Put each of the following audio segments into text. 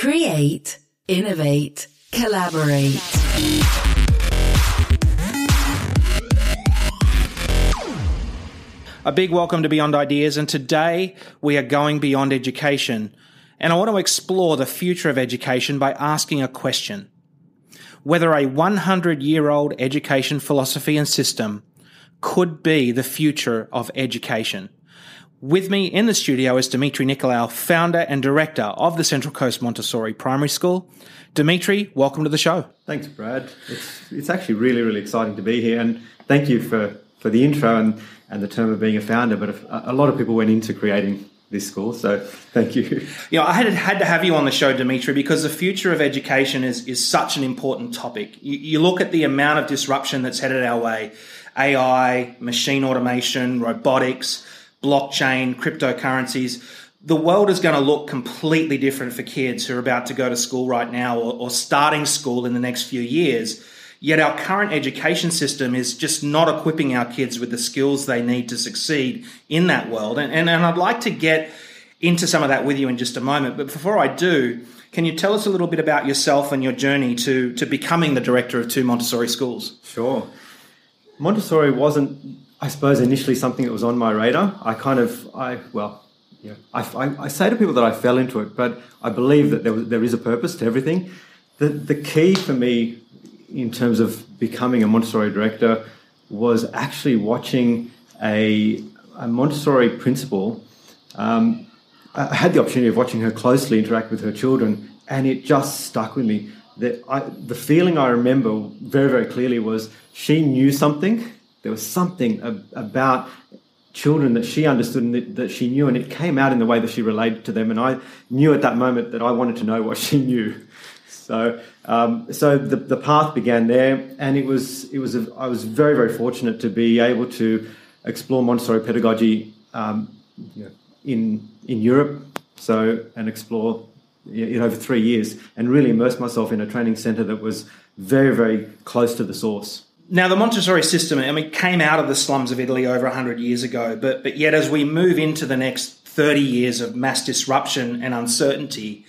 Create, innovate, collaborate. A big welcome to Beyond Ideas, and today we are going beyond education. And I want to explore the future of education by asking a question. Whether a 100 year old education philosophy and system could be the future of education. With me in the studio is Dimitri Nicolaou, founder and director of the Central Coast Montessori Primary School. Dimitri, welcome to the show. Thanks, Brad. It's, it's actually really, really exciting to be here. And thank you for, for the intro and, and the term of being a founder. But a, a lot of people went into creating this school. So thank you. You know, I had, had to have you on the show, Dimitri, because the future of education is, is such an important topic. You, you look at the amount of disruption that's headed our way AI, machine automation, robotics blockchain, cryptocurrencies, the world is going to look completely different for kids who are about to go to school right now or, or, starting school in the next few years. Yet our current education system is just not equipping our kids with the skills they need to succeed in that world. And, and, and I'd like to get into some of that with you in just a moment. But before I do, can you tell us a little bit about yourself and your journey to, to becoming the director of two Montessori schools? Sure. Montessori wasn't I suppose initially something that was on my radar. I kind of, I well, yeah, I, I, I, say to people that I fell into it, but I believe that there, there is a purpose to everything. The, the key for me in terms of becoming a Montessori director was actually watching a, a Montessori principal. Um, I had the opportunity of watching her closely interact with her children, and it just stuck with me. That I, the feeling I remember very, very clearly was she knew something there was something about children that she understood and that she knew, and it came out in the way that she related to them. And I knew at that moment that I wanted to know what she knew. So, um, so the, the path began there, and it was it was a, I was very very fortunate to be able to explore Montessori pedagogy um, in in Europe. So, and explore in over three years, and really immerse myself in a training centre that was very very close to the source. Now, the Montessori system, I mean, came out of the slums of Italy over 100 years ago, but, but yet as we move into the next 30 years of mass disruption and uncertainty,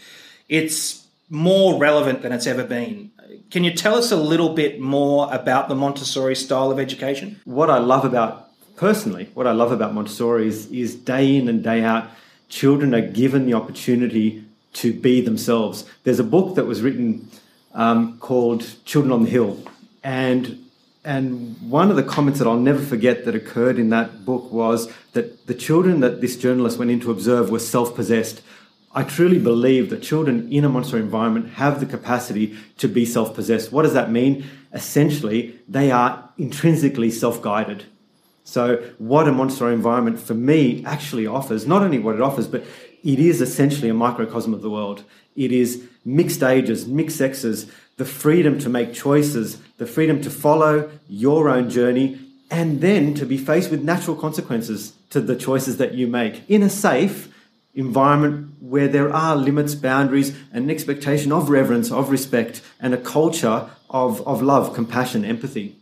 it's more relevant than it's ever been. Can you tell us a little bit more about the Montessori style of education? What I love about, personally, what I love about Montessori is, is day in and day out, children are given the opportunity to be themselves. There's a book that was written um, called Children on the Hill, and and one of the comments that I'll never forget that occurred in that book was that the children that this journalist went in to observe were self possessed. I truly believe that children in a Montessori environment have the capacity to be self possessed. What does that mean? Essentially, they are intrinsically self guided. So, what a Montessori environment for me actually offers, not only what it offers, but it is essentially a microcosm of the world. It is mixed ages, mixed sexes, the freedom to make choices, the freedom to follow your own journey, and then to be faced with natural consequences to the choices that you make. In a safe environment where there are limits, boundaries, and an expectation of reverence, of respect, and a culture of, of love, compassion, empathy.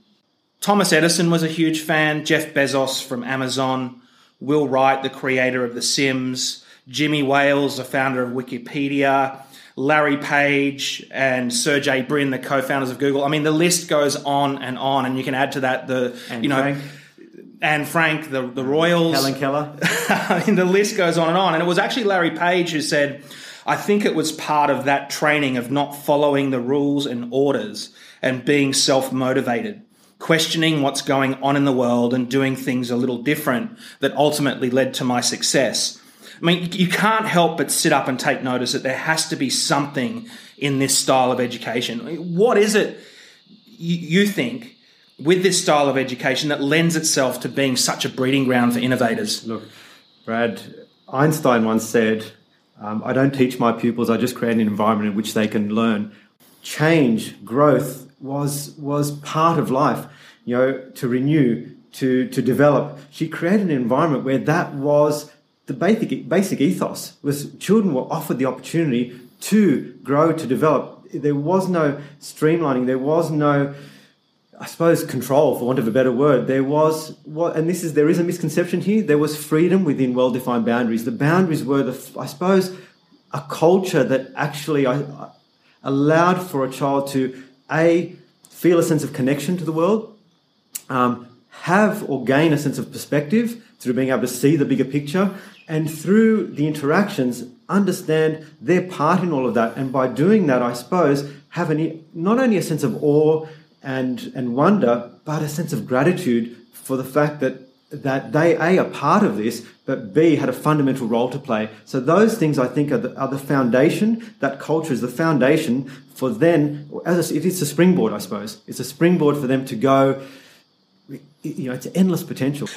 Thomas Edison was a huge fan, Jeff Bezos from Amazon, Will Wright, the creator of The Sims, Jimmy Wales, the founder of Wikipedia, Larry Page and Sergey Brin, the co-founders of Google. I mean, the list goes on and on, and you can add to that the and you know. Frank. And Frank, the, the Royals. Helen Keller. I mean, the list goes on and on. And it was actually Larry Page who said, I think it was part of that training of not following the rules and orders and being self motivated, questioning what's going on in the world and doing things a little different that ultimately led to my success. I mean, you can't help but sit up and take notice that there has to be something in this style of education. What is it you think with this style of education that lends itself to being such a breeding ground for innovators? Look, Brad, Einstein once said, um, I don't teach my pupils, I just create an environment in which they can learn. Change, growth was, was part of life, you know, to renew, to, to develop. She created an environment where that was the basic, basic ethos was children were offered the opportunity to grow, to develop. There was no streamlining. There was no, I suppose, control, for want of a better word. There was and this is there is a misconception here. There was freedom within well-defined boundaries. The boundaries were the, I suppose, a culture that actually allowed for a child to a feel a sense of connection to the world, um, have or gain a sense of perspective through being able to see the bigger picture, and through the interactions understand their part in all of that. And by doing that, I suppose have an, not only a sense of awe and and wonder, but a sense of gratitude for the fact that that they a are part of this, but b had a fundamental role to play. So those things I think are the, are the foundation. That culture is the foundation for then, as if it is a springboard, I suppose. It's a springboard for them to go. You know, it's endless potential.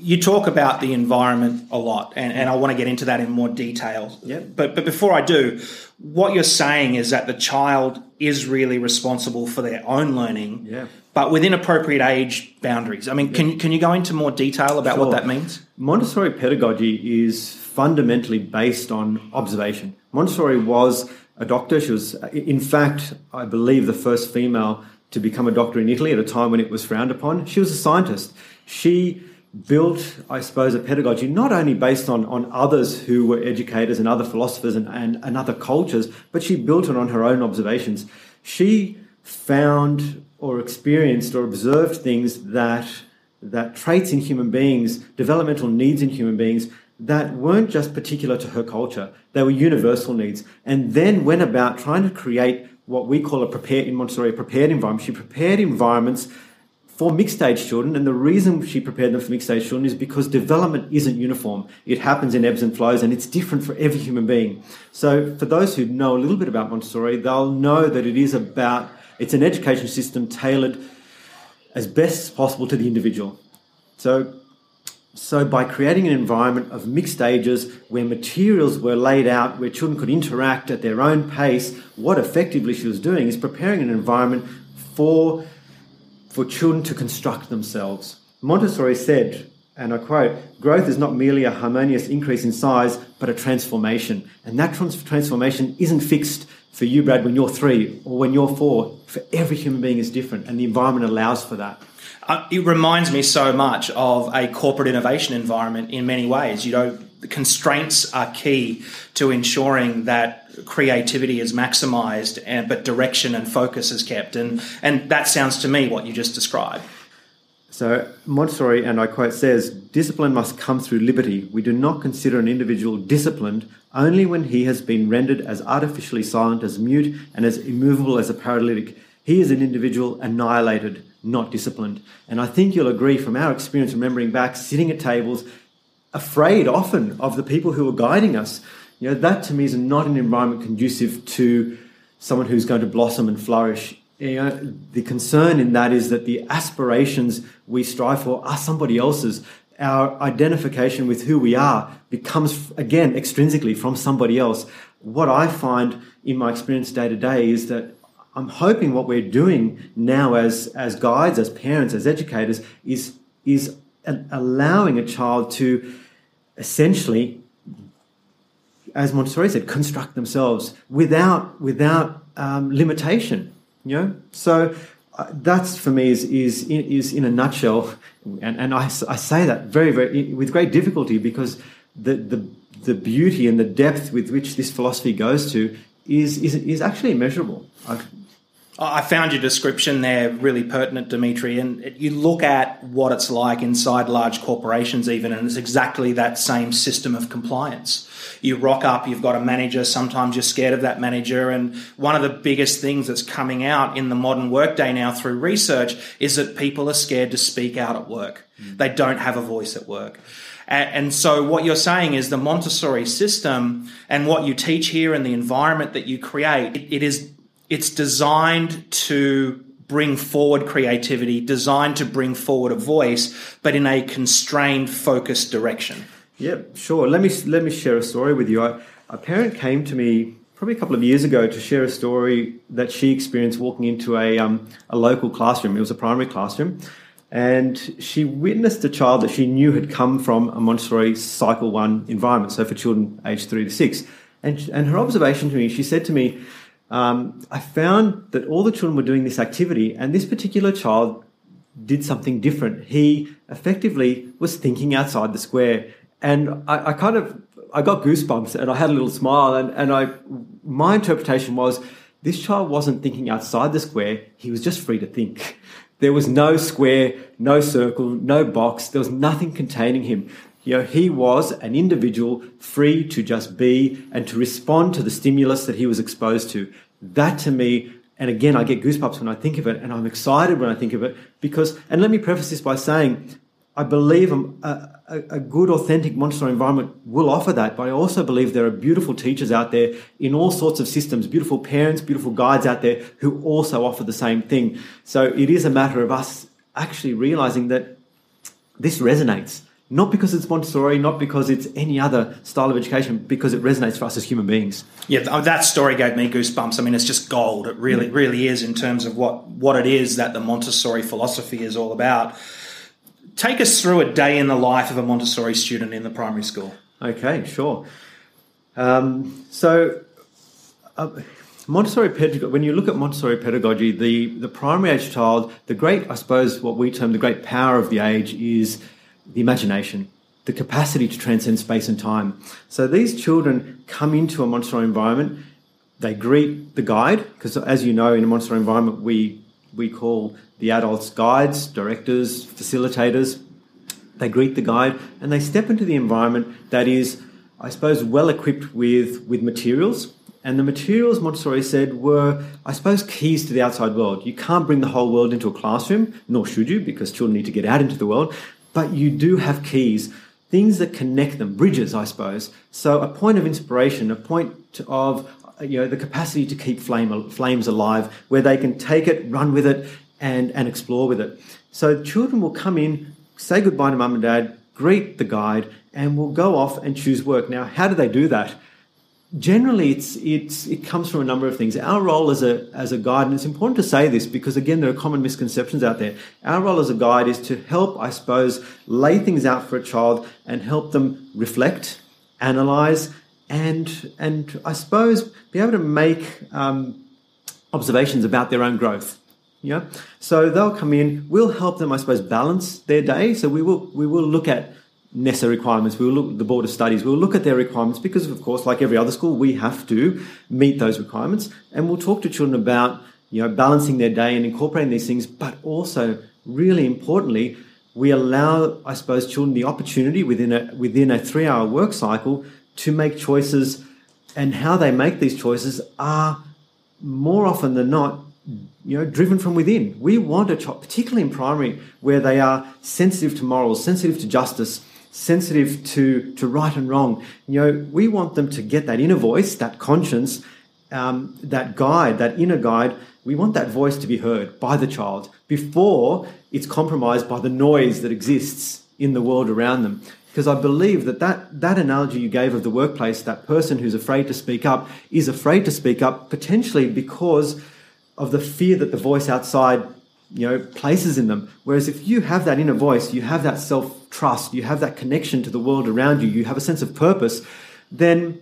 You talk about the environment a lot, and, and I want to get into that in more detail. Yep. But but before I do, what you're saying is that the child is really responsible for their own learning. Yeah but within appropriate age boundaries. I mean, can, can you go into more detail about sure. what that means? Montessori pedagogy is fundamentally based on observation. Montessori was a doctor. She was, in fact, I believe, the first female to become a doctor in Italy at a time when it was frowned upon. She was a scientist. She built, I suppose, a pedagogy not only based on, on others who were educators and other philosophers and, and, and other cultures, but she built it on her own observations. She found or experienced or observed things that that traits in human beings, developmental needs in human beings that weren't just particular to her culture. They were universal needs. And then went about trying to create what we call a prepared in Montessori a prepared environment. She prepared environments for mixed age children, and the reason she prepared them for mixed age children is because development isn't uniform. It happens in ebbs and flows, and it's different for every human being. So, for those who know a little bit about Montessori, they'll know that it is about it's an education system tailored as best as possible to the individual. So, so by creating an environment of mixed ages where materials were laid out, where children could interact at their own pace, what effectively she was doing is preparing an environment for, for children to construct themselves. Montessori said, and I quote, growth is not merely a harmonious increase in size, but a transformation. And that trans- transformation isn't fixed for you, Brad, when you're three or when you're four. For every human being is different, and the environment allows for that. Uh, it reminds me so much of a corporate innovation environment in many ways. You know, constraints are key to ensuring that creativity is maximized, and but direction and focus is kept. And and that sounds to me what you just described. So Montessori, and I quote, says, discipline must come through liberty. We do not consider an individual disciplined only when he has been rendered as artificially silent, as mute, and as immovable as a paralytic. He is an individual annihilated, not disciplined. And I think you'll agree from our experience remembering back, sitting at tables, afraid often of the people who are guiding us. You know, that to me is not an environment conducive to someone who's going to blossom and flourish. You know, the concern in that is that the aspirations we strive for are somebody else's our identification with who we are becomes again extrinsically from somebody else. What I find in my experience day to day is that I'm hoping what we're doing now as as guides, as parents, as educators is is allowing a child to essentially, as Montessori said, construct themselves without without um, limitation. You know, so uh, that's for me is is is in a nutshell, and, and I, I say that very very with great difficulty because the the the beauty and the depth with which this philosophy goes to is is, is actually immeasurable. I, I found your description there really pertinent, Dimitri. And you look at what it's like inside large corporations, even, and it's exactly that same system of compliance. You rock up, you've got a manager, sometimes you're scared of that manager. And one of the biggest things that's coming out in the modern workday now through research is that people are scared to speak out at work. Mm. They don't have a voice at work. And so what you're saying is the Montessori system and what you teach here and the environment that you create, it is it's designed to bring forward creativity, designed to bring forward a voice, but in a constrained, focused direction. Yep, sure. Let me let me share a story with you. I, a parent came to me probably a couple of years ago to share a story that she experienced walking into a um, a local classroom. It was a primary classroom, and she witnessed a child that she knew had come from a Montessori Cycle One environment, so for children aged three to six. And and her observation to me, she said to me, um, I found that all the children were doing this activity, and this particular child did something different. He effectively was thinking outside the square. And I, I kind of I got goosebumps and I had a little smile and, and I my interpretation was this child wasn't thinking outside the square, he was just free to think. There was no square, no circle, no box, there was nothing containing him. You know, he was an individual free to just be and to respond to the stimulus that he was exposed to. That to me, and again, I get goosebumps when I think of it, and I'm excited when I think of it because, and let me preface this by saying, I believe a, a, good, authentic Montessori environment will offer that, but I also believe there are beautiful teachers out there in all sorts of systems, beautiful parents, beautiful guides out there who also offer the same thing. So it is a matter of us actually realizing that this resonates. Not because it's Montessori, not because it's any other style of education, because it resonates for us as human beings. Yeah, that story gave me goosebumps. I mean, it's just gold. It really, yeah. really is in terms of what, what it is that the Montessori philosophy is all about. Take us through a day in the life of a Montessori student in the primary school. Okay, sure. Um, so, uh, Montessori pedagogy, when you look at Montessori pedagogy, the, the primary age child, the great, I suppose, what we term the great power of the age is the imagination, the capacity to transcend space and time. So these children come into a Montessori environment, they greet the guide, because as you know, in a Montessori environment, we, we call the adults guides, directors, facilitators. They greet the guide and they step into the environment that is, I suppose, well equipped with, with materials. And the materials, Montessori said, were, I suppose, keys to the outside world. You can't bring the whole world into a classroom, nor should you, because children need to get out into the world but you do have keys, things that connect them, bridges, I suppose. So a point of inspiration, a point of you know the capacity to keep flame, flames alive, where they can take it, run with it, and and explore with it. So children will come in, say goodbye to mum and dad, greet the guide, and will go off and choose work. Now, how do they do that? Generally it's it's it comes from a number of things. Our role as a as a guide and it's important to say this because again there are common misconceptions out there. Our role as a guide is to help i suppose lay things out for a child and help them reflect analyze and and i suppose be able to make um, observations about their own growth. Yeah? So they'll come in. We'll help them i suppose balance their day. So we will we will look at NESA requirements. We will look at the Board of Studies. We'll look at their requirements because, of course, like every other school, we have to meet those requirements. And we'll talk to children about, you know, balancing their day and incorporating these things. But also, really importantly, we allow, I suppose, children the opportunity within a within a three-hour work cycle to make choices, and how they make these choices are more often than not you know, driven from within. We want a child, particularly in primary, where they are sensitive to morals, sensitive to justice, sensitive to, to right and wrong. You know, we want them to get that inner voice, that conscience, um, that guide, that inner guide. We want that voice to be heard by the child before it's compromised by the noise that exists in the world around them. Because I believe that, that that analogy you gave of the workplace, that person who's afraid to speak up, is afraid to speak up potentially because of the fear that the voice outside you know places in them. Whereas if you have that inner voice you have that self trust you have that connection to the world around you you have a sense of purpose then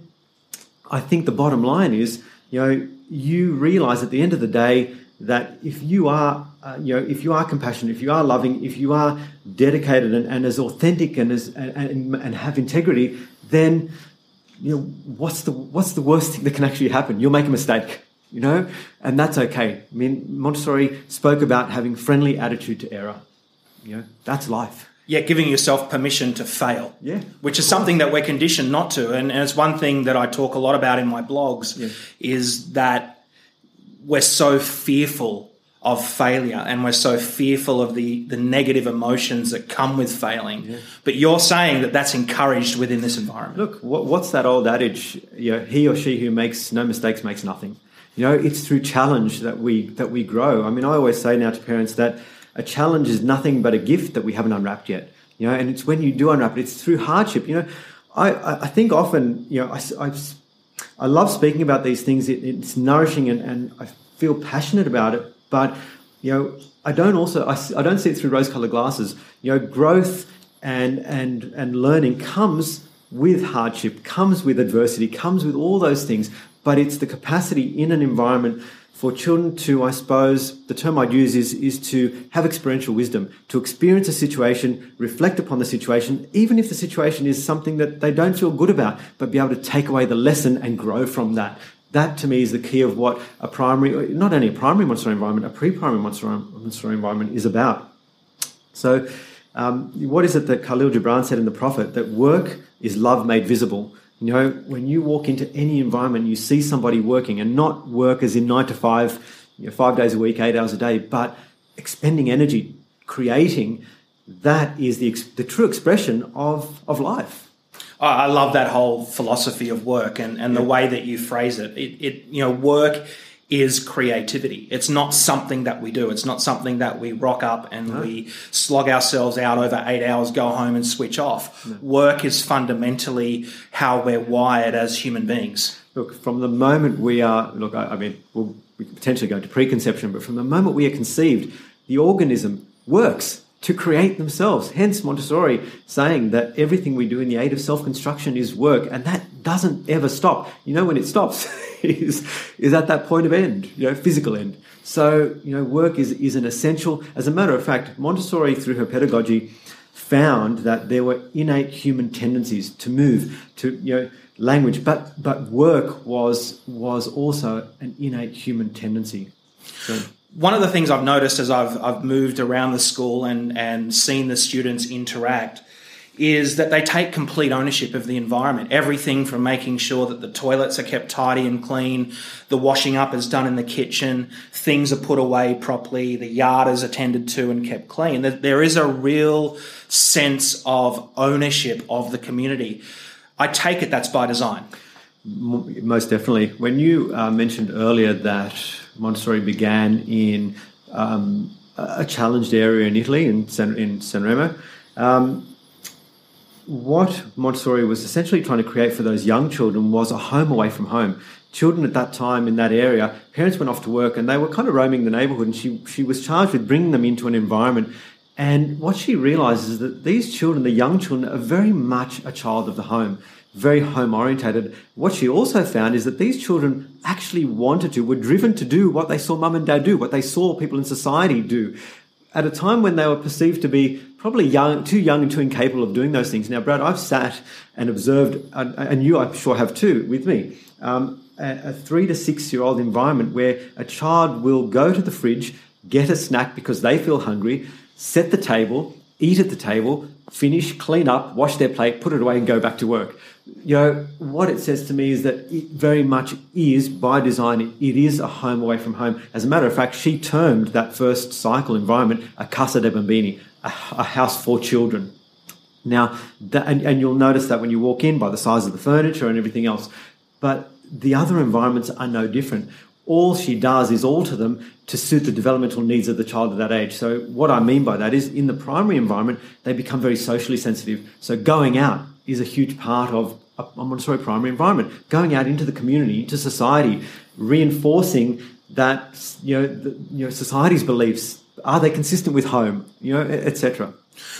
i think the bottom line is you know you realize at the end of the day that if you are uh, you know if you are compassionate if you are loving if you are dedicated and, and as authentic and as and, and, and have integrity then you know what's the what's the worst thing that can actually happen? You'll make a mistake you know, and that's okay. I mean, Montessori spoke about having friendly attitude to error. You know, that's life. Yeah, giving yourself permission to fail. Yeah. Which is something that we're conditioned not to. And, and it's one thing that I talk a lot about in my blogs yeah. is that we're so fearful of failure and we're so fearful of the, the negative emotions that come with failing. Yeah. But you're saying that that's encouraged within this environment. Look, what's that old adage? You know, he or she who makes no mistakes makes nothing. You know, it's through challenge that we that we grow. I mean, I always say now to parents that a challenge is nothing but a gift that we haven't unwrapped yet. You know, and it's when you do unwrap it, it's through hardship. You know, I, I think often, you know, I, I, I love speaking about these things. It, it's nourishing and, and I feel passionate about it. But, you know, I don't also, I, I don't see it through rose colored glasses. You know, growth and, and, and learning comes with hardship, comes with adversity, comes with all those things. But it's the capacity in an environment for children to, I suppose, the term I'd use is, is to have experiential wisdom, to experience a situation, reflect upon the situation, even if the situation is something that they don't feel good about, but be able to take away the lesson and grow from that. That to me is the key of what a primary, not only a primary Montessori environment, a pre-primary Montessori environment is about. So, um, what is it that Khalil Gibran said in The Prophet? That work is love made visible. You know, when you walk into any environment, you see somebody working, and not work as in nine to five, you know, five days a week, eight hours a day, but expending energy, creating. That is the the true expression of of life. I love that whole philosophy of work and, and yeah. the way that you phrase it. It, it you know, work is creativity. It's not something that we do. It's not something that we rock up and no. we slog ourselves out over eight hours, go home and switch off. No. Work is fundamentally how we're wired as human beings. Look, from the moment we are, look, I, I mean, we'll, we potentially go into preconception, but from the moment we are conceived, the organism works to create themselves. Hence, Montessori saying that everything we do in the aid of self construction is work, and that doesn't ever stop. You know, when it stops, is, is at that point of end, you know, physical end. So, you know, work is, is an essential. As a matter of fact, Montessori, through her pedagogy, found that there were innate human tendencies to move, to, you know, language, but, but work was, was also an innate human tendency. So, one of the things I've noticed as I've, I've moved around the school and, and seen the students interact is that they take complete ownership of the environment. Everything from making sure that the toilets are kept tidy and clean, the washing up is done in the kitchen, things are put away properly, the yard is attended to and kept clean. There is a real sense of ownership of the community. I take it that's by design. Most definitely. When you uh, mentioned earlier that Montessori began in um, a challenged area in Italy, in San, in San Remo. Um, what Montessori was essentially trying to create for those young children was a home away from home. Children at that time in that area, parents went off to work and they were kind of roaming the neighborhood, and she, she was charged with bringing them into an environment. And what she realizes is that these children, the young children, are very much a child of the home very home orientated. What she also found is that these children actually wanted to, were driven to do what they saw mum and dad do, what they saw people in society do, at a time when they were perceived to be probably young, too young and too incapable of doing those things. Now, Brad, I've sat and observed, and you I'm sure have too with me, um, a, a three to six year old environment where a child will go to the fridge, get a snack because they feel hungry, set the table, eat at the table, finish, clean up, wash their plate, put it away, and go back to work you know, what it says to me is that it very much is, by design, it is a home away from home. As a matter of fact, she termed that first cycle environment a casa de bambini, a, a house for children. Now, that, and, and you'll notice that when you walk in by the size of the furniture and everything else. But the other environments are no different. All she does is alter them to suit the developmental needs of the child at that age. So, what I mean by that is in the primary environment, they become very socially sensitive. So, going out is a huge part of a Montessori primary environment. Going out into the community, into society, reinforcing that you know, the, you know society's beliefs are they consistent with home, you know, etc.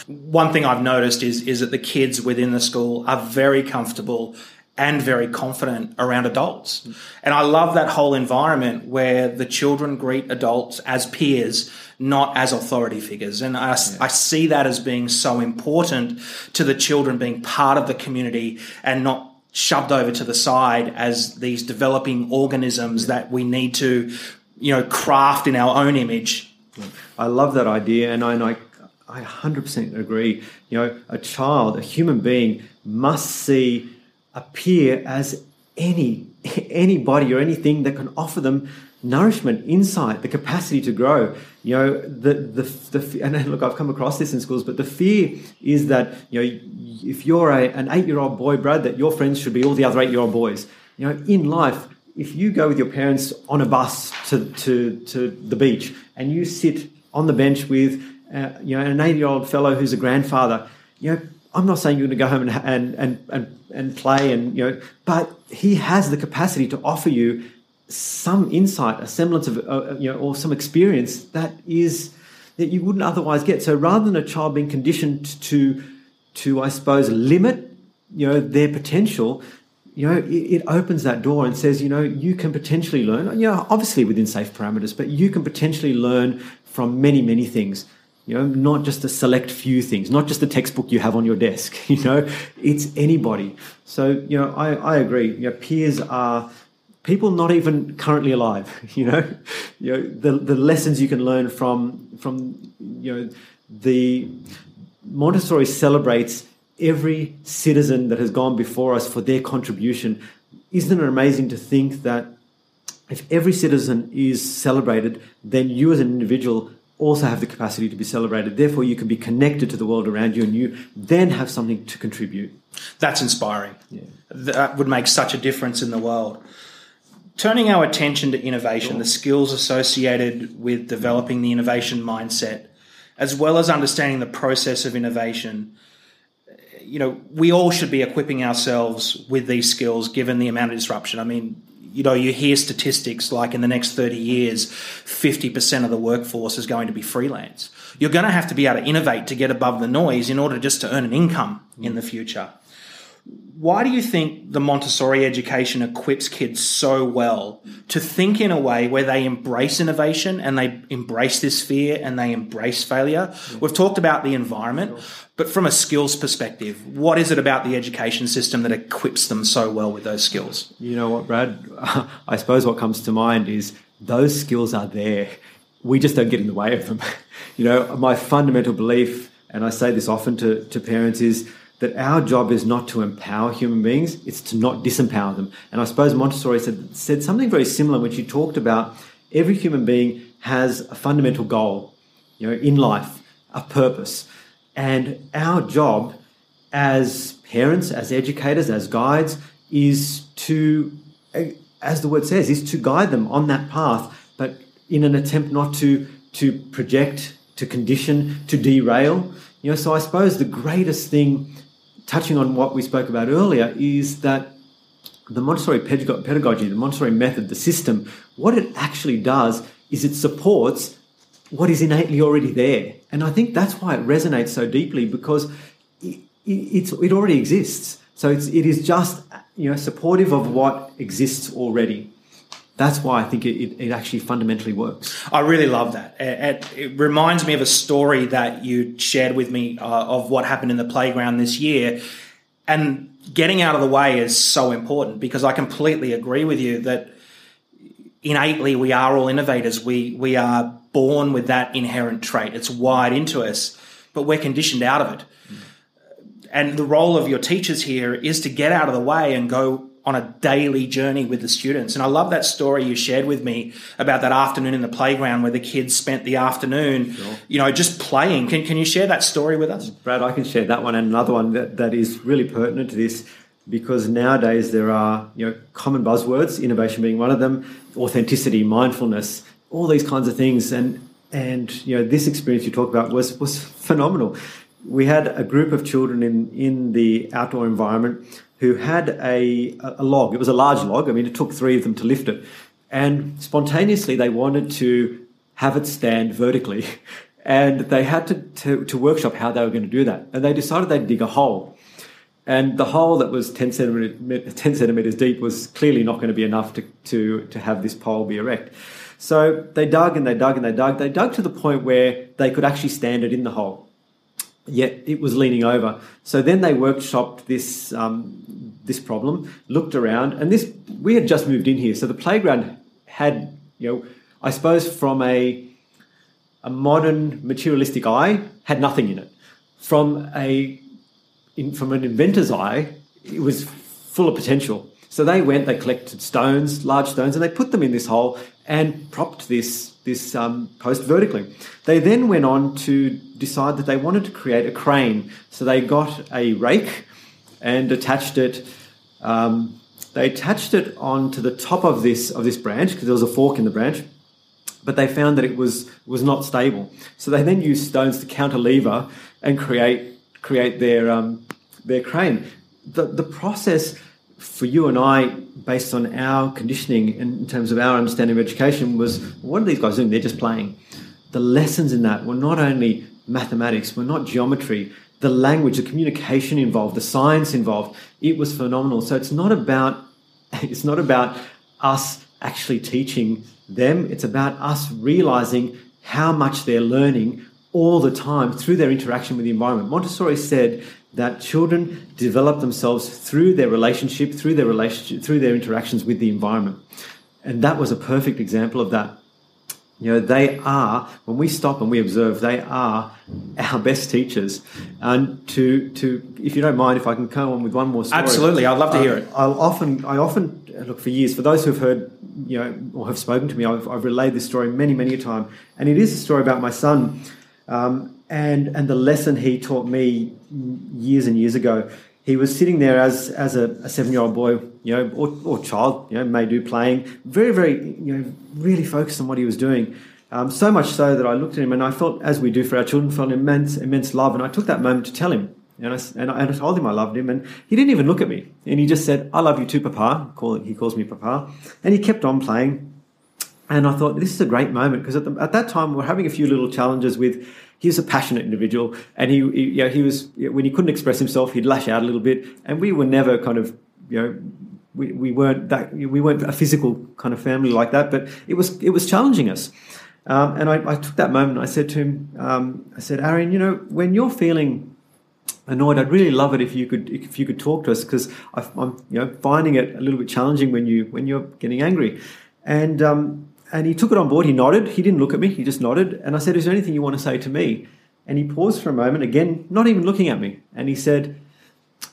One thing I've noticed is is that the kids within the school are very comfortable and very confident around adults. And I love that whole environment where the children greet adults as peers, not as authority figures. And I, yeah. I, see that as being so important to the children being part of the community and not shoved over to the side as these developing organisms that we need to, you know, craft in our own image. I love that idea. And I, and I I 100% agree. You know, a child, a human being must see appear as any anybody or anything that can offer them nourishment, insight, the capacity to grow. You know, the the, the and look, I've come across this in schools, but the fear is that you know if you're a, an eight year old boy, Brad, that your friends should be all the other eight year old boys. You know, in life, if you go with your parents on a bus to to to the beach and you sit on the bench with uh, you know an eight year old fellow who's a grandfather, you know I'm not saying you're going to go home and, and, and, and, play and, you know, but he has the capacity to offer you some insight, a semblance of, uh, you know, or some experience that is, that you wouldn't otherwise get. So rather than a child being conditioned to, to, I suppose, limit, you know, their potential, you know, it, it, opens that door and says, you know, you can potentially learn, you know, obviously within safe parameters, but you can potentially learn from many, many things. You know, not just a select few things, not just the textbook you have on your desk. You know, it's anybody. So, you know, I, I agree. You know, peers are people not even currently alive. You know, you know the the lessons you can learn from from you know the Montessori celebrates every citizen that has gone before us for their contribution. Isn't it amazing to think that if every citizen is celebrated, then you as an individual also have the capacity to be celebrated. Therefore, you can be connected to the world around you and you then have something to contribute. That's inspiring. Yeah. That uh, would make such a difference in the world. Turning our attention to innovation, sure. the skills associated with developing the innovation mindset, as well as understanding the process of innovation, you know, we all should be equipping ourselves with these skills given the amount of disruption. I mean, you know, you hear statistics like in the next 30 years, 50% of the workforce is going to be freelance. You're going to have to be able to innovate to get above the noise in order just to earn an income in the future. Why do you think the Montessori education equips kids so well to think in a way where they embrace innovation and they embrace this fear and they embrace failure? We've talked about the environment, but from a skills perspective, what is it about the education system that equips them so well with those skills? You know what, Brad? I suppose what comes to mind is those skills are there. We just don't get in the way of them. you know, my fundamental belief, and I say this often to, to parents, is that our job is not to empower human beings, it's to not disempower them. And I suppose Montessori said, said something very similar when she talked about every human being has a fundamental goal, you know, in life, a purpose. And our job as parents, as educators, as guides, is to, as the word says, is to guide them on that path, but in an attempt not to to project, to condition, to derail. You know, so I suppose the greatest thing touching on what we spoke about earlier, is that the Montessori pedagogy, the Montessori method, the system, what it actually does is it supports what is innately already there. And I think that's why it resonates so deeply because it, it, it already exists. So it's, it is just you know supportive of what exists already that's why I think it, it, actually fundamentally works. I really love that. It, it, reminds me of a story that you shared with me uh, of what happened in the playground this year. And getting out of the way is so important because I completely agree with you that innately we are all innovators. We, we are born with that inherent trait, it's wired into us, but we're conditioned out of it. And the role of your teachers here is to get out of the way and go on a daily journey with the students. And I love that story you shared with me about that afternoon in the playground where the kids spent the afternoon, sure. you know, just playing. Can, can you share that story with us? Brad, I can share that one and another one that, that is really pertinent to this because nowadays there are, you know, common buzzwords, innovation being one of them, authenticity, mindfulness, all these kinds of things. And, and you know, this experience you talk about was, was phenomenal. We had a group of children in, in the outdoor environment who had a, a log. It was a large log. I mean, it took three of them to lift it. And spontaneously, they wanted to have it stand vertically. And they had to, to, to workshop how they were going to do that. And they decided they'd dig a hole. And the hole that was 10 centimeters, 10 centimeters deep was clearly not going to be enough to, to, to have this pole be erect. So they dug and they dug and they dug. They dug to the point where they could actually stand it in the hole yet it was leaning over. So then they workshopped this um, this problem, looked around, and this we had just moved in here, so the playground had you know I suppose from a a modern materialistic eye had nothing in it. From a in, from an inventor's eye, it was full of potential. So they went, they collected stones, large stones, and they put them in this hole and propped this this um, post vertically. They then went on to decide that they wanted to create a crane. So they got a rake and attached it. Um, they attached it onto the top of this of this branch because there was a fork in the branch, but they found that it was was not stable. So they then used stones to counterlever and create create their um, their crane. The the process for you and I, based on our conditioning in terms of our understanding of education, was what are these guys doing? They're just playing. The lessons in that were not only mathematics, were not geometry, the language, the communication involved, the science involved, it was phenomenal. So it's not about it's not about us actually teaching them. It's about us realizing how much they're learning all the time through their interaction with the environment. Montessori said that children develop themselves through their relationship, through their relationship, through their interactions with the environment. And that was a perfect example of that. You know, they are, when we stop and we observe, they are our best teachers. And to, to if you don't mind, if I can come on with one more story. Absolutely, I'd love to hear it. I'll often, I often, look, for years, for those who've heard, you know, or have spoken to me, I've, I've relayed this story many, many a time. And it is a story about my son um, and, and the lesson he taught me years and years ago. He was sitting there as, as a, a seven year old boy, you know, or, or child, you know, may do playing, very, very, you know, really focused on what he was doing. Um, so much so that I looked at him and I felt, as we do for our children, felt immense, immense love. And I took that moment to tell him. And I, and I, told him I loved him, and he didn't even look at me. And he just said, "I love you too, Papa." Call he calls me Papa, and he kept on playing. And I thought this is a great moment because at, at that time we we're having a few little challenges with he was a passionate individual, and he, he you know, he was when he couldn't express himself, he'd lash out a little bit, and we were never kind of you know we, we weren't that we weren't a physical kind of family like that, but it was it was challenging us. Um, and I, I, took that moment. I said to him, um, I said, Aaron, you know, when you're feeling annoyed, I'd really love it if you could if you could talk to us because I'm you know finding it a little bit challenging when you when you're getting angry. And um, and he took it on board. He nodded. He didn't look at me. He just nodded. And I said, Is there anything you want to say to me? And he paused for a moment, again, not even looking at me. And he said,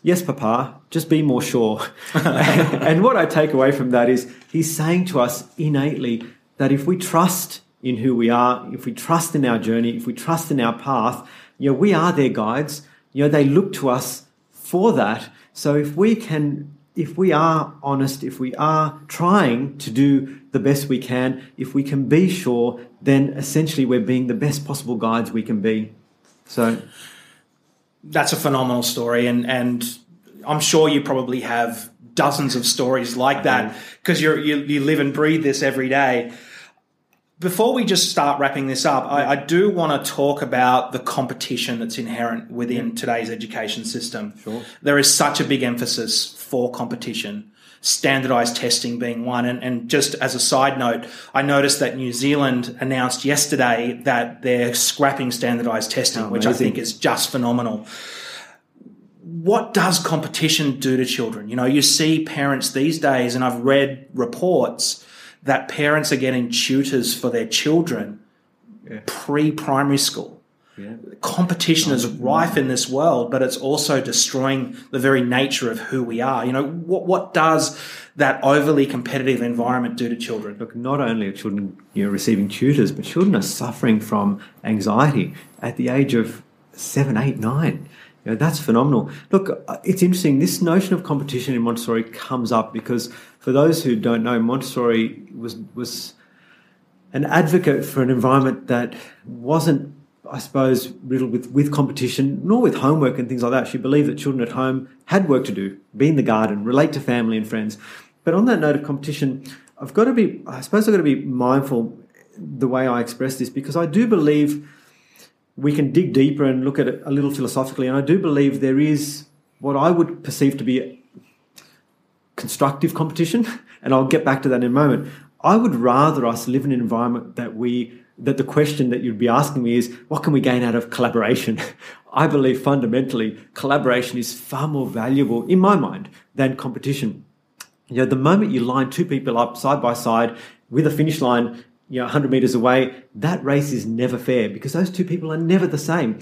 Yes, Papa, just be more sure. and what I take away from that is he's saying to us innately that if we trust in who we are, if we trust in our journey, if we trust in our path, you know, we are their guides. You know, they look to us for that. So if we can if we are honest, if we are trying to do the best we can, if we can be sure, then essentially we're being the best possible guides we can be. So that's a phenomenal story, and and I'm sure you probably have dozens of stories like that because you you live and breathe this every day. Before we just start wrapping this up, I, I do want to talk about the competition that's inherent within today's education system. Sure. There is such a big emphasis for competition, standardized testing being one. And, and just as a side note, I noticed that New Zealand announced yesterday that they're scrapping standardized testing, oh, which I think is just phenomenal what does competition do to children? You know, you see parents these days, and I've read reports that parents are getting tutors for their children yeah. pre primary school. Yeah. Competition is rife in this world, but it's also destroying the very nature of who we are. You know, what, what does that overly competitive environment do to children? Look, not only are children you know, receiving tutors, but children are suffering from anxiety at the age of seven, eight, nine. You know, that's phenomenal. Look, uh, it's interesting. This notion of competition in Montessori comes up because for those who don't know, Montessori was was an advocate for an environment that wasn't I suppose, riddled with, with competition, nor with homework and things like that. She believed that children at home had work to do, be in the garden, relate to family and friends. But on that note of competition, I've got to be, I suppose I've got to be mindful the way I express this because I do believe we can dig deeper and look at it a little philosophically. And I do believe there is what I would perceive to be constructive competition. And I'll get back to that in a moment. I would rather us live in an environment that we that the question that you'd be asking me is what can we gain out of collaboration? I believe fundamentally collaboration is far more valuable in my mind than competition. You know, the moment you line two people up side by side with a finish line, you know, 100 meters away, that race is never fair because those two people are never the same.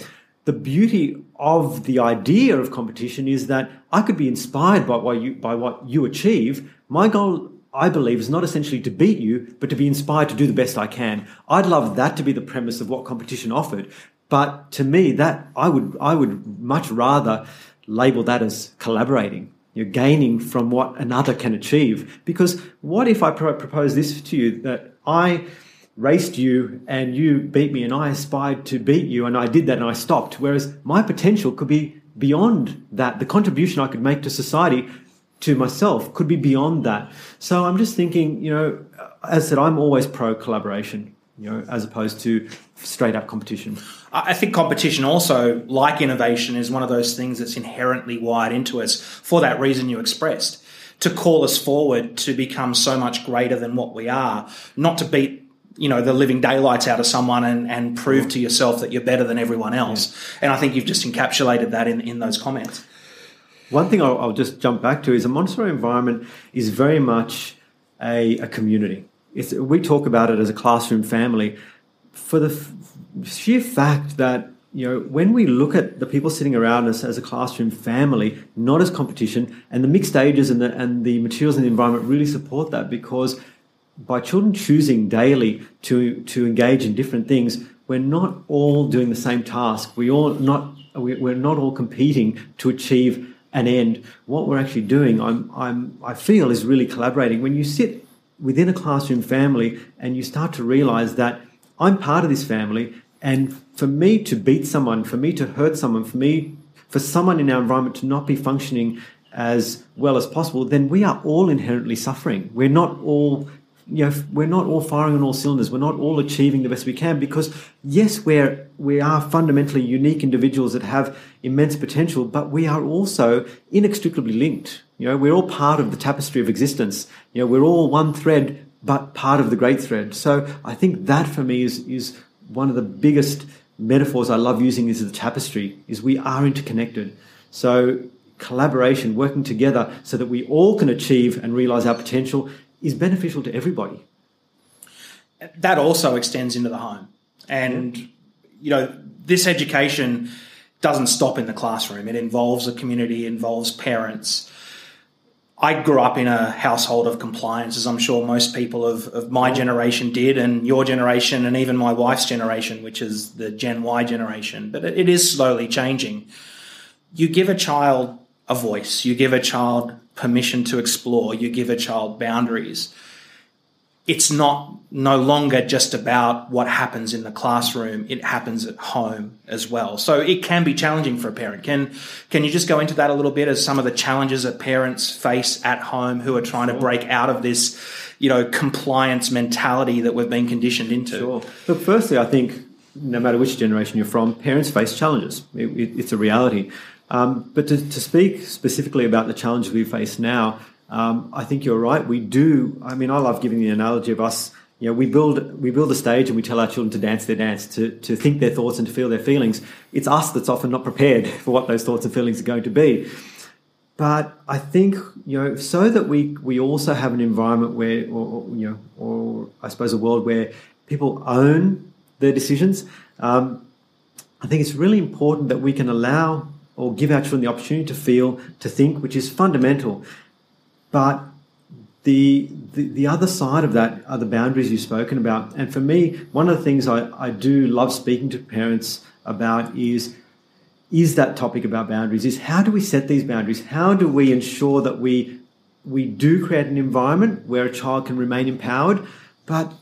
The beauty of the idea of competition is that I could be inspired by what you, by what you achieve. My goal I believe, is not essentially to beat you, but to be inspired to do the best I can. I'd love that to be the premise of what competition offered. But to me, that I would I would much rather label that as collaborating. You're gaining from what another can achieve. Because what if I propose this to you that I raced you and you beat me and I aspired to beat you and I did that and I stopped. Whereas my potential could be beyond that. The contribution I could make to society to myself could be beyond that. So I'm just thinking, you know, as I said, I'm always pro collaboration. you know, as opposed to straight up competition. I think competition also, like innovation, is one of those things that's inherently wired into us for that reason you expressed. To call us forward to become so much greater than what we are, not to beat you know the living daylights out of someone and, and prove to yourself that you're better than everyone else. Yeah. And I think you've just encapsulated that in, in those comments. One thing I'll, I'll just jump back to is a Montessori environment is very much a, a community. It's, we talk about it as a classroom family for the f- sheer fact that you know when we look at the people sitting around us as a classroom family, not as competition, and the mixed ages and the and the materials in the environment really support that because by children choosing daily to to engage in different things, we're not all doing the same task. We all not we're not all competing to achieve an end. What we're actually doing, I'm, I'm, I feel, is really collaborating. When you sit within a classroom family and you start to realize that I'm part of this family, and for me to beat someone, for me to hurt someone, for me, for someone in our environment to not be functioning as well as possible, then we are all inherently suffering. We're not all you know, we're not all firing on all cylinders. We're not all achieving the best we can because, yes, we're we are fundamentally unique individuals that have immense potential, but we are also inextricably linked. You know, we're all part of the tapestry of existence. You know, we're all one thread, but part of the great thread. So I think that for me is is one of the biggest metaphors I love using is the tapestry. Is we are interconnected. So collaboration, working together, so that we all can achieve and realize our potential is beneficial to everybody. That also extends into the home. And, yeah. you know, this education doesn't stop in the classroom. It involves a community, involves parents. I grew up in a household of compliance, as I'm sure most people of, of my generation did, and your generation, and even my wife's generation, which is the Gen Y generation. But it, it is slowly changing. You give a child a voice, you give a child permission to explore, you give a child boundaries. It's not no longer just about what happens in the classroom, it happens at home as well. So it can be challenging for a parent. Can can you just go into that a little bit as some of the challenges that parents face at home who are trying sure. to break out of this, you know, compliance mentality that we've been conditioned into? Sure. Look, firstly, I think no matter which generation you're from, parents face challenges. It, it, it's a reality. Um, but to, to, speak specifically about the challenges we face now, um, I think you're right. We do. I mean, I love giving the analogy of us. You know, we build we build a stage and we tell our children to dance their dance, to, to think their thoughts and to feel their feelings. It's us that's often not prepared for what those thoughts and feelings are going to be. But I think you know, so that we we also have an environment where, or, you know, or I suppose a world where people own their decisions. Um, I think it's really important that we can allow or give our children the opportunity to feel, to think, which is fundamental. But the, the, the other side of that are the boundaries you've spoken about. And for me, one of the things I, I do love speaking to parents about is is that topic about boundaries is how do we set these boundaries how do we ensure that we we do create an environment where a child can remain empowered but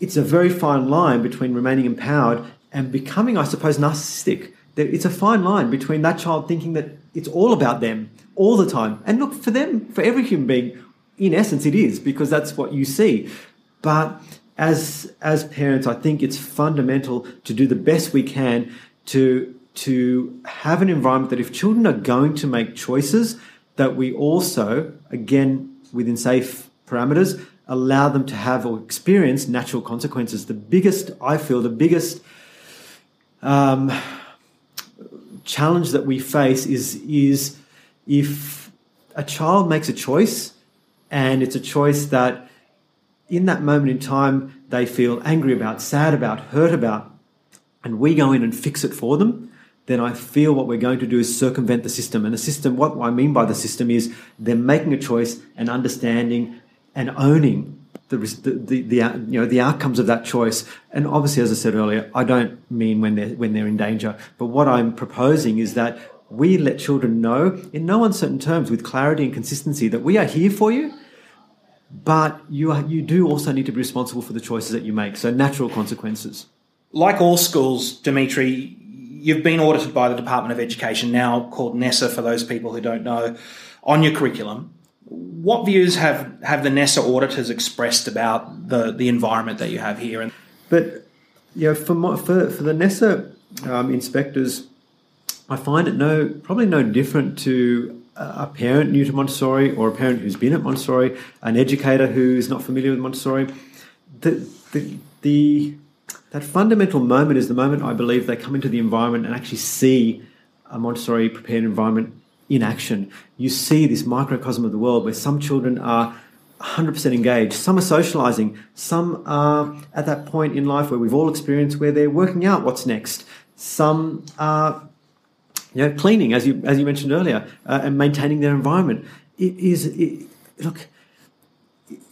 it's a very fine line between remaining empowered and becoming i suppose narcissistic it's a fine line between that child thinking that it's all about them all the time. And look, for them, for every human being, in essence, it is because that's what you see. But as as parents, I think it's fundamental to do the best we can to to have an environment that if children are going to make choices, that we also, again, within safe parameters, allow them to have or experience natural consequences. The biggest, I feel, the biggest um, challenge that we face is is if a child makes a choice and it's a choice that in that moment in time they feel angry about, sad about, hurt about, and we go in and fix it for them, then I feel what we're going to do is circumvent the system. And the system, what I mean by the system is them making a choice and understanding and owning the, the, the, uh, you know the outcomes of that choice. And obviously, as I said earlier, I don't mean when they're when they're in danger. But what I'm proposing is that we let children know in no uncertain terms, with clarity and consistency, that we are here for you. But you are, you do also need to be responsible for the choices that you make. So natural consequences. Like all schools, Dimitri, you've been audited by the Department of Education, now called NESA for those people who don't know, on your curriculum what views have, have the NESA auditors expressed about the, the environment that you have here? And but you know, for my, for for the NESA um, inspectors, I find it no probably no different to a parent new to Montessori or a parent who's been at Montessori, an educator who's not familiar with Montessori. The, the, the, that fundamental moment is the moment I believe they come into the environment and actually see a Montessori prepared environment in action. You see this microcosm of the world where some children are 100% engaged, some are socializing, some are at that point in life where we've all experienced where they're working out what's next. Some are you know, cleaning, as you as you mentioned earlier, uh, and maintaining their environment. It is it, look.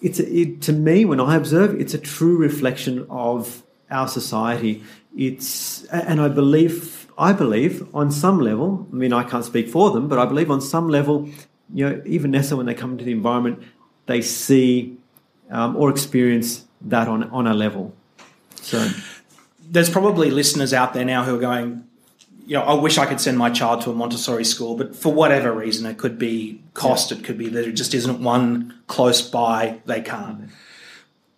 It's a, it, to me when I observe, it's a true reflection of our society. It's and I believe I believe on some level. I mean, I can't speak for them, but I believe on some level, you know, even NESA when they come into the environment, they see um, or experience that on on a level. So there's probably listeners out there now who are going, you know, I wish I could send my child to a Montessori school, but for whatever reason, it could be cost, yeah. it could be there just isn't one close by, they can't. Mm-hmm.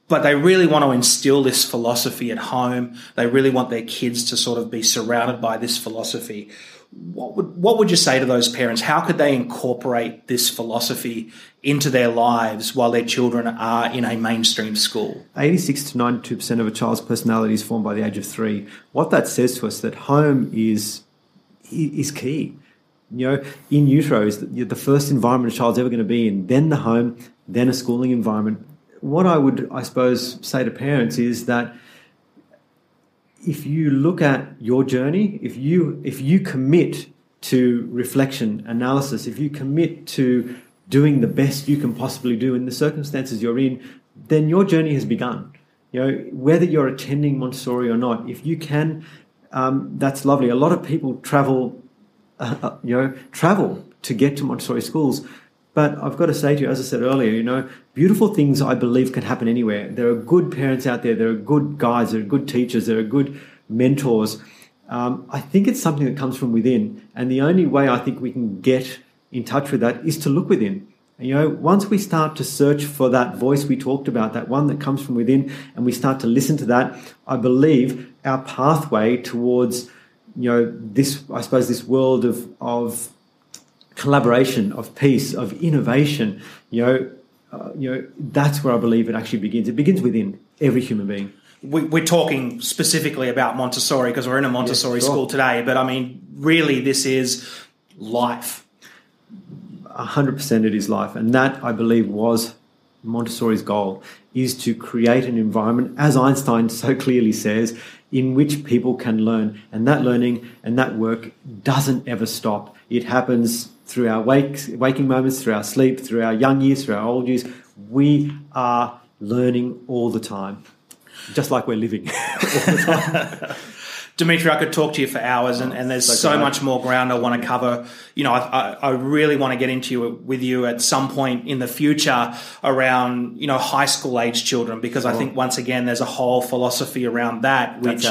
But they really want to instill this philosophy at home. They really want their kids to sort of be surrounded by this philosophy. What would, what would you say to those parents? How could they incorporate this philosophy into their lives while their children are in a mainstream school? 86 to 92% of a child's personality is formed by the age of three. What that says to us that home is, is key. You know, in utero is the first environment a child's ever going to be in, then the home, then a schooling environment. What I would, I suppose, say to parents is that if you look at your journey, if you if you commit to reflection, analysis, if you commit to doing the best you can possibly do in the circumstances you're in, then your journey has begun. You know, whether you're attending Montessori or not, if you can, um, that's lovely. A lot of people travel, uh, uh you know, travel to get to Montessori schools. But I've got to say to you, as I said earlier, you know, beautiful things I believe can happen anywhere. There are good parents out there, there are good guides, there are good teachers, there are good mentors. Um, I think it's something that comes from within. And the only way I think we can get in touch with that is to look within. You know, once we start to search for that voice we talked about, that one that comes from within, and we start to listen to that, I believe our pathway towards, you know, this, I suppose, this world of, of collaboration, of peace, of innovation, you know, uh, you know, that's where I believe it actually begins. It begins within every human being. We, are talking specifically about Montessori because we're in a Montessori sure. school today, but I mean, really, this is life 100% it is life. And that, I believe, was Montessori's goal, is to create an environment, as Einstein so clearly says, in which people can learn. And that learning and that work doesn't ever stop. It happens through our waking moments, through our sleep, through our young years, through our old years. We are learning all the time, just like we're living all the time. Dimitri, I could talk to you for hours, and, and there's so, so much more ground I want to cover. You know, I, I, really want to get into you with you at some point in the future around you know high school age children because I think once again there's a whole philosophy around that which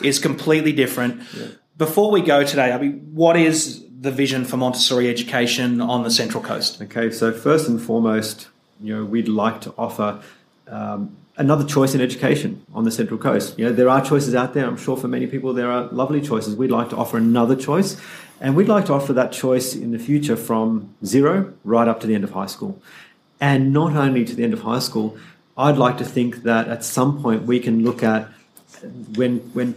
is completely different. Yeah. Before we go today, I mean, what is the vision for Montessori education on the Central Coast? Okay, so first and foremost, you know, we'd like to offer um, another choice in education on the Central Coast. You know, there are choices out there. I'm sure for many people there are lovely choices. We'd like to offer another choice, and we'd like to offer that choice in the future from zero right up to the end of high school. And not only to the end of high school, I'd like to think that at some point we can look at when when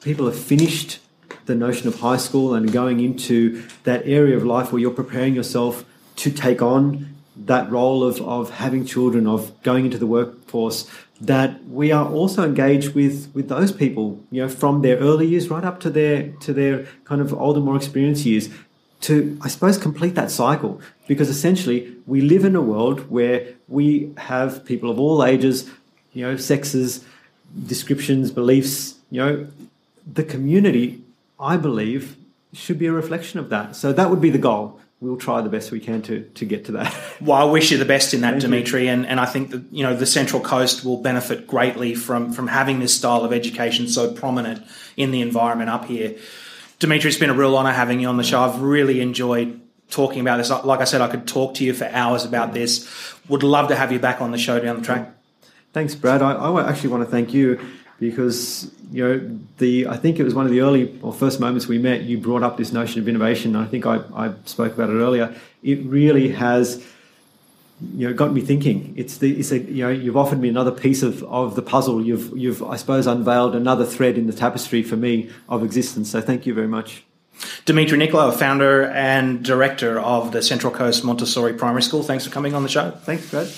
people have finished the notion of high school and going into that area of life where you're preparing yourself to take on that role of, of having children, of going into the workforce, that we are also engaged with with those people, you know, from their early years right up to their to their kind of older, more experienced years, to I suppose complete that cycle. Because essentially, we live in a world where we have people of all ages, you know, sexes, descriptions, beliefs. You know, the community, I believe, should be a reflection of that. So that would be the goal we'll try the best we can to to get to that. Well, I wish you the best in that, Thank Dimitri, and, and I think that you know the Central Coast will benefit greatly from from having this style of education so prominent in the environment up here. Dimitri, it's been a real honour having you on the show. I've really enjoyed talking about this. Like I said, I could talk to you for hours about this. Would love to have you back on the show down the track. Thanks, Brad. I, I actually want to thank you because you know the I think it was one of the early or first moments we met. You brought up this notion of innovation. I think I, I spoke about it earlier. It really has you know got me thinking. It's the it's a you know you've offered me another piece of, of the puzzle. You've you've I suppose unveiled another thread in the tapestry for me of existence. So thank you very much. Dimitri Nicolaou, founder and director of the Central Coast Montessori Primary School. Thanks for coming on the show. Thanks, Brad.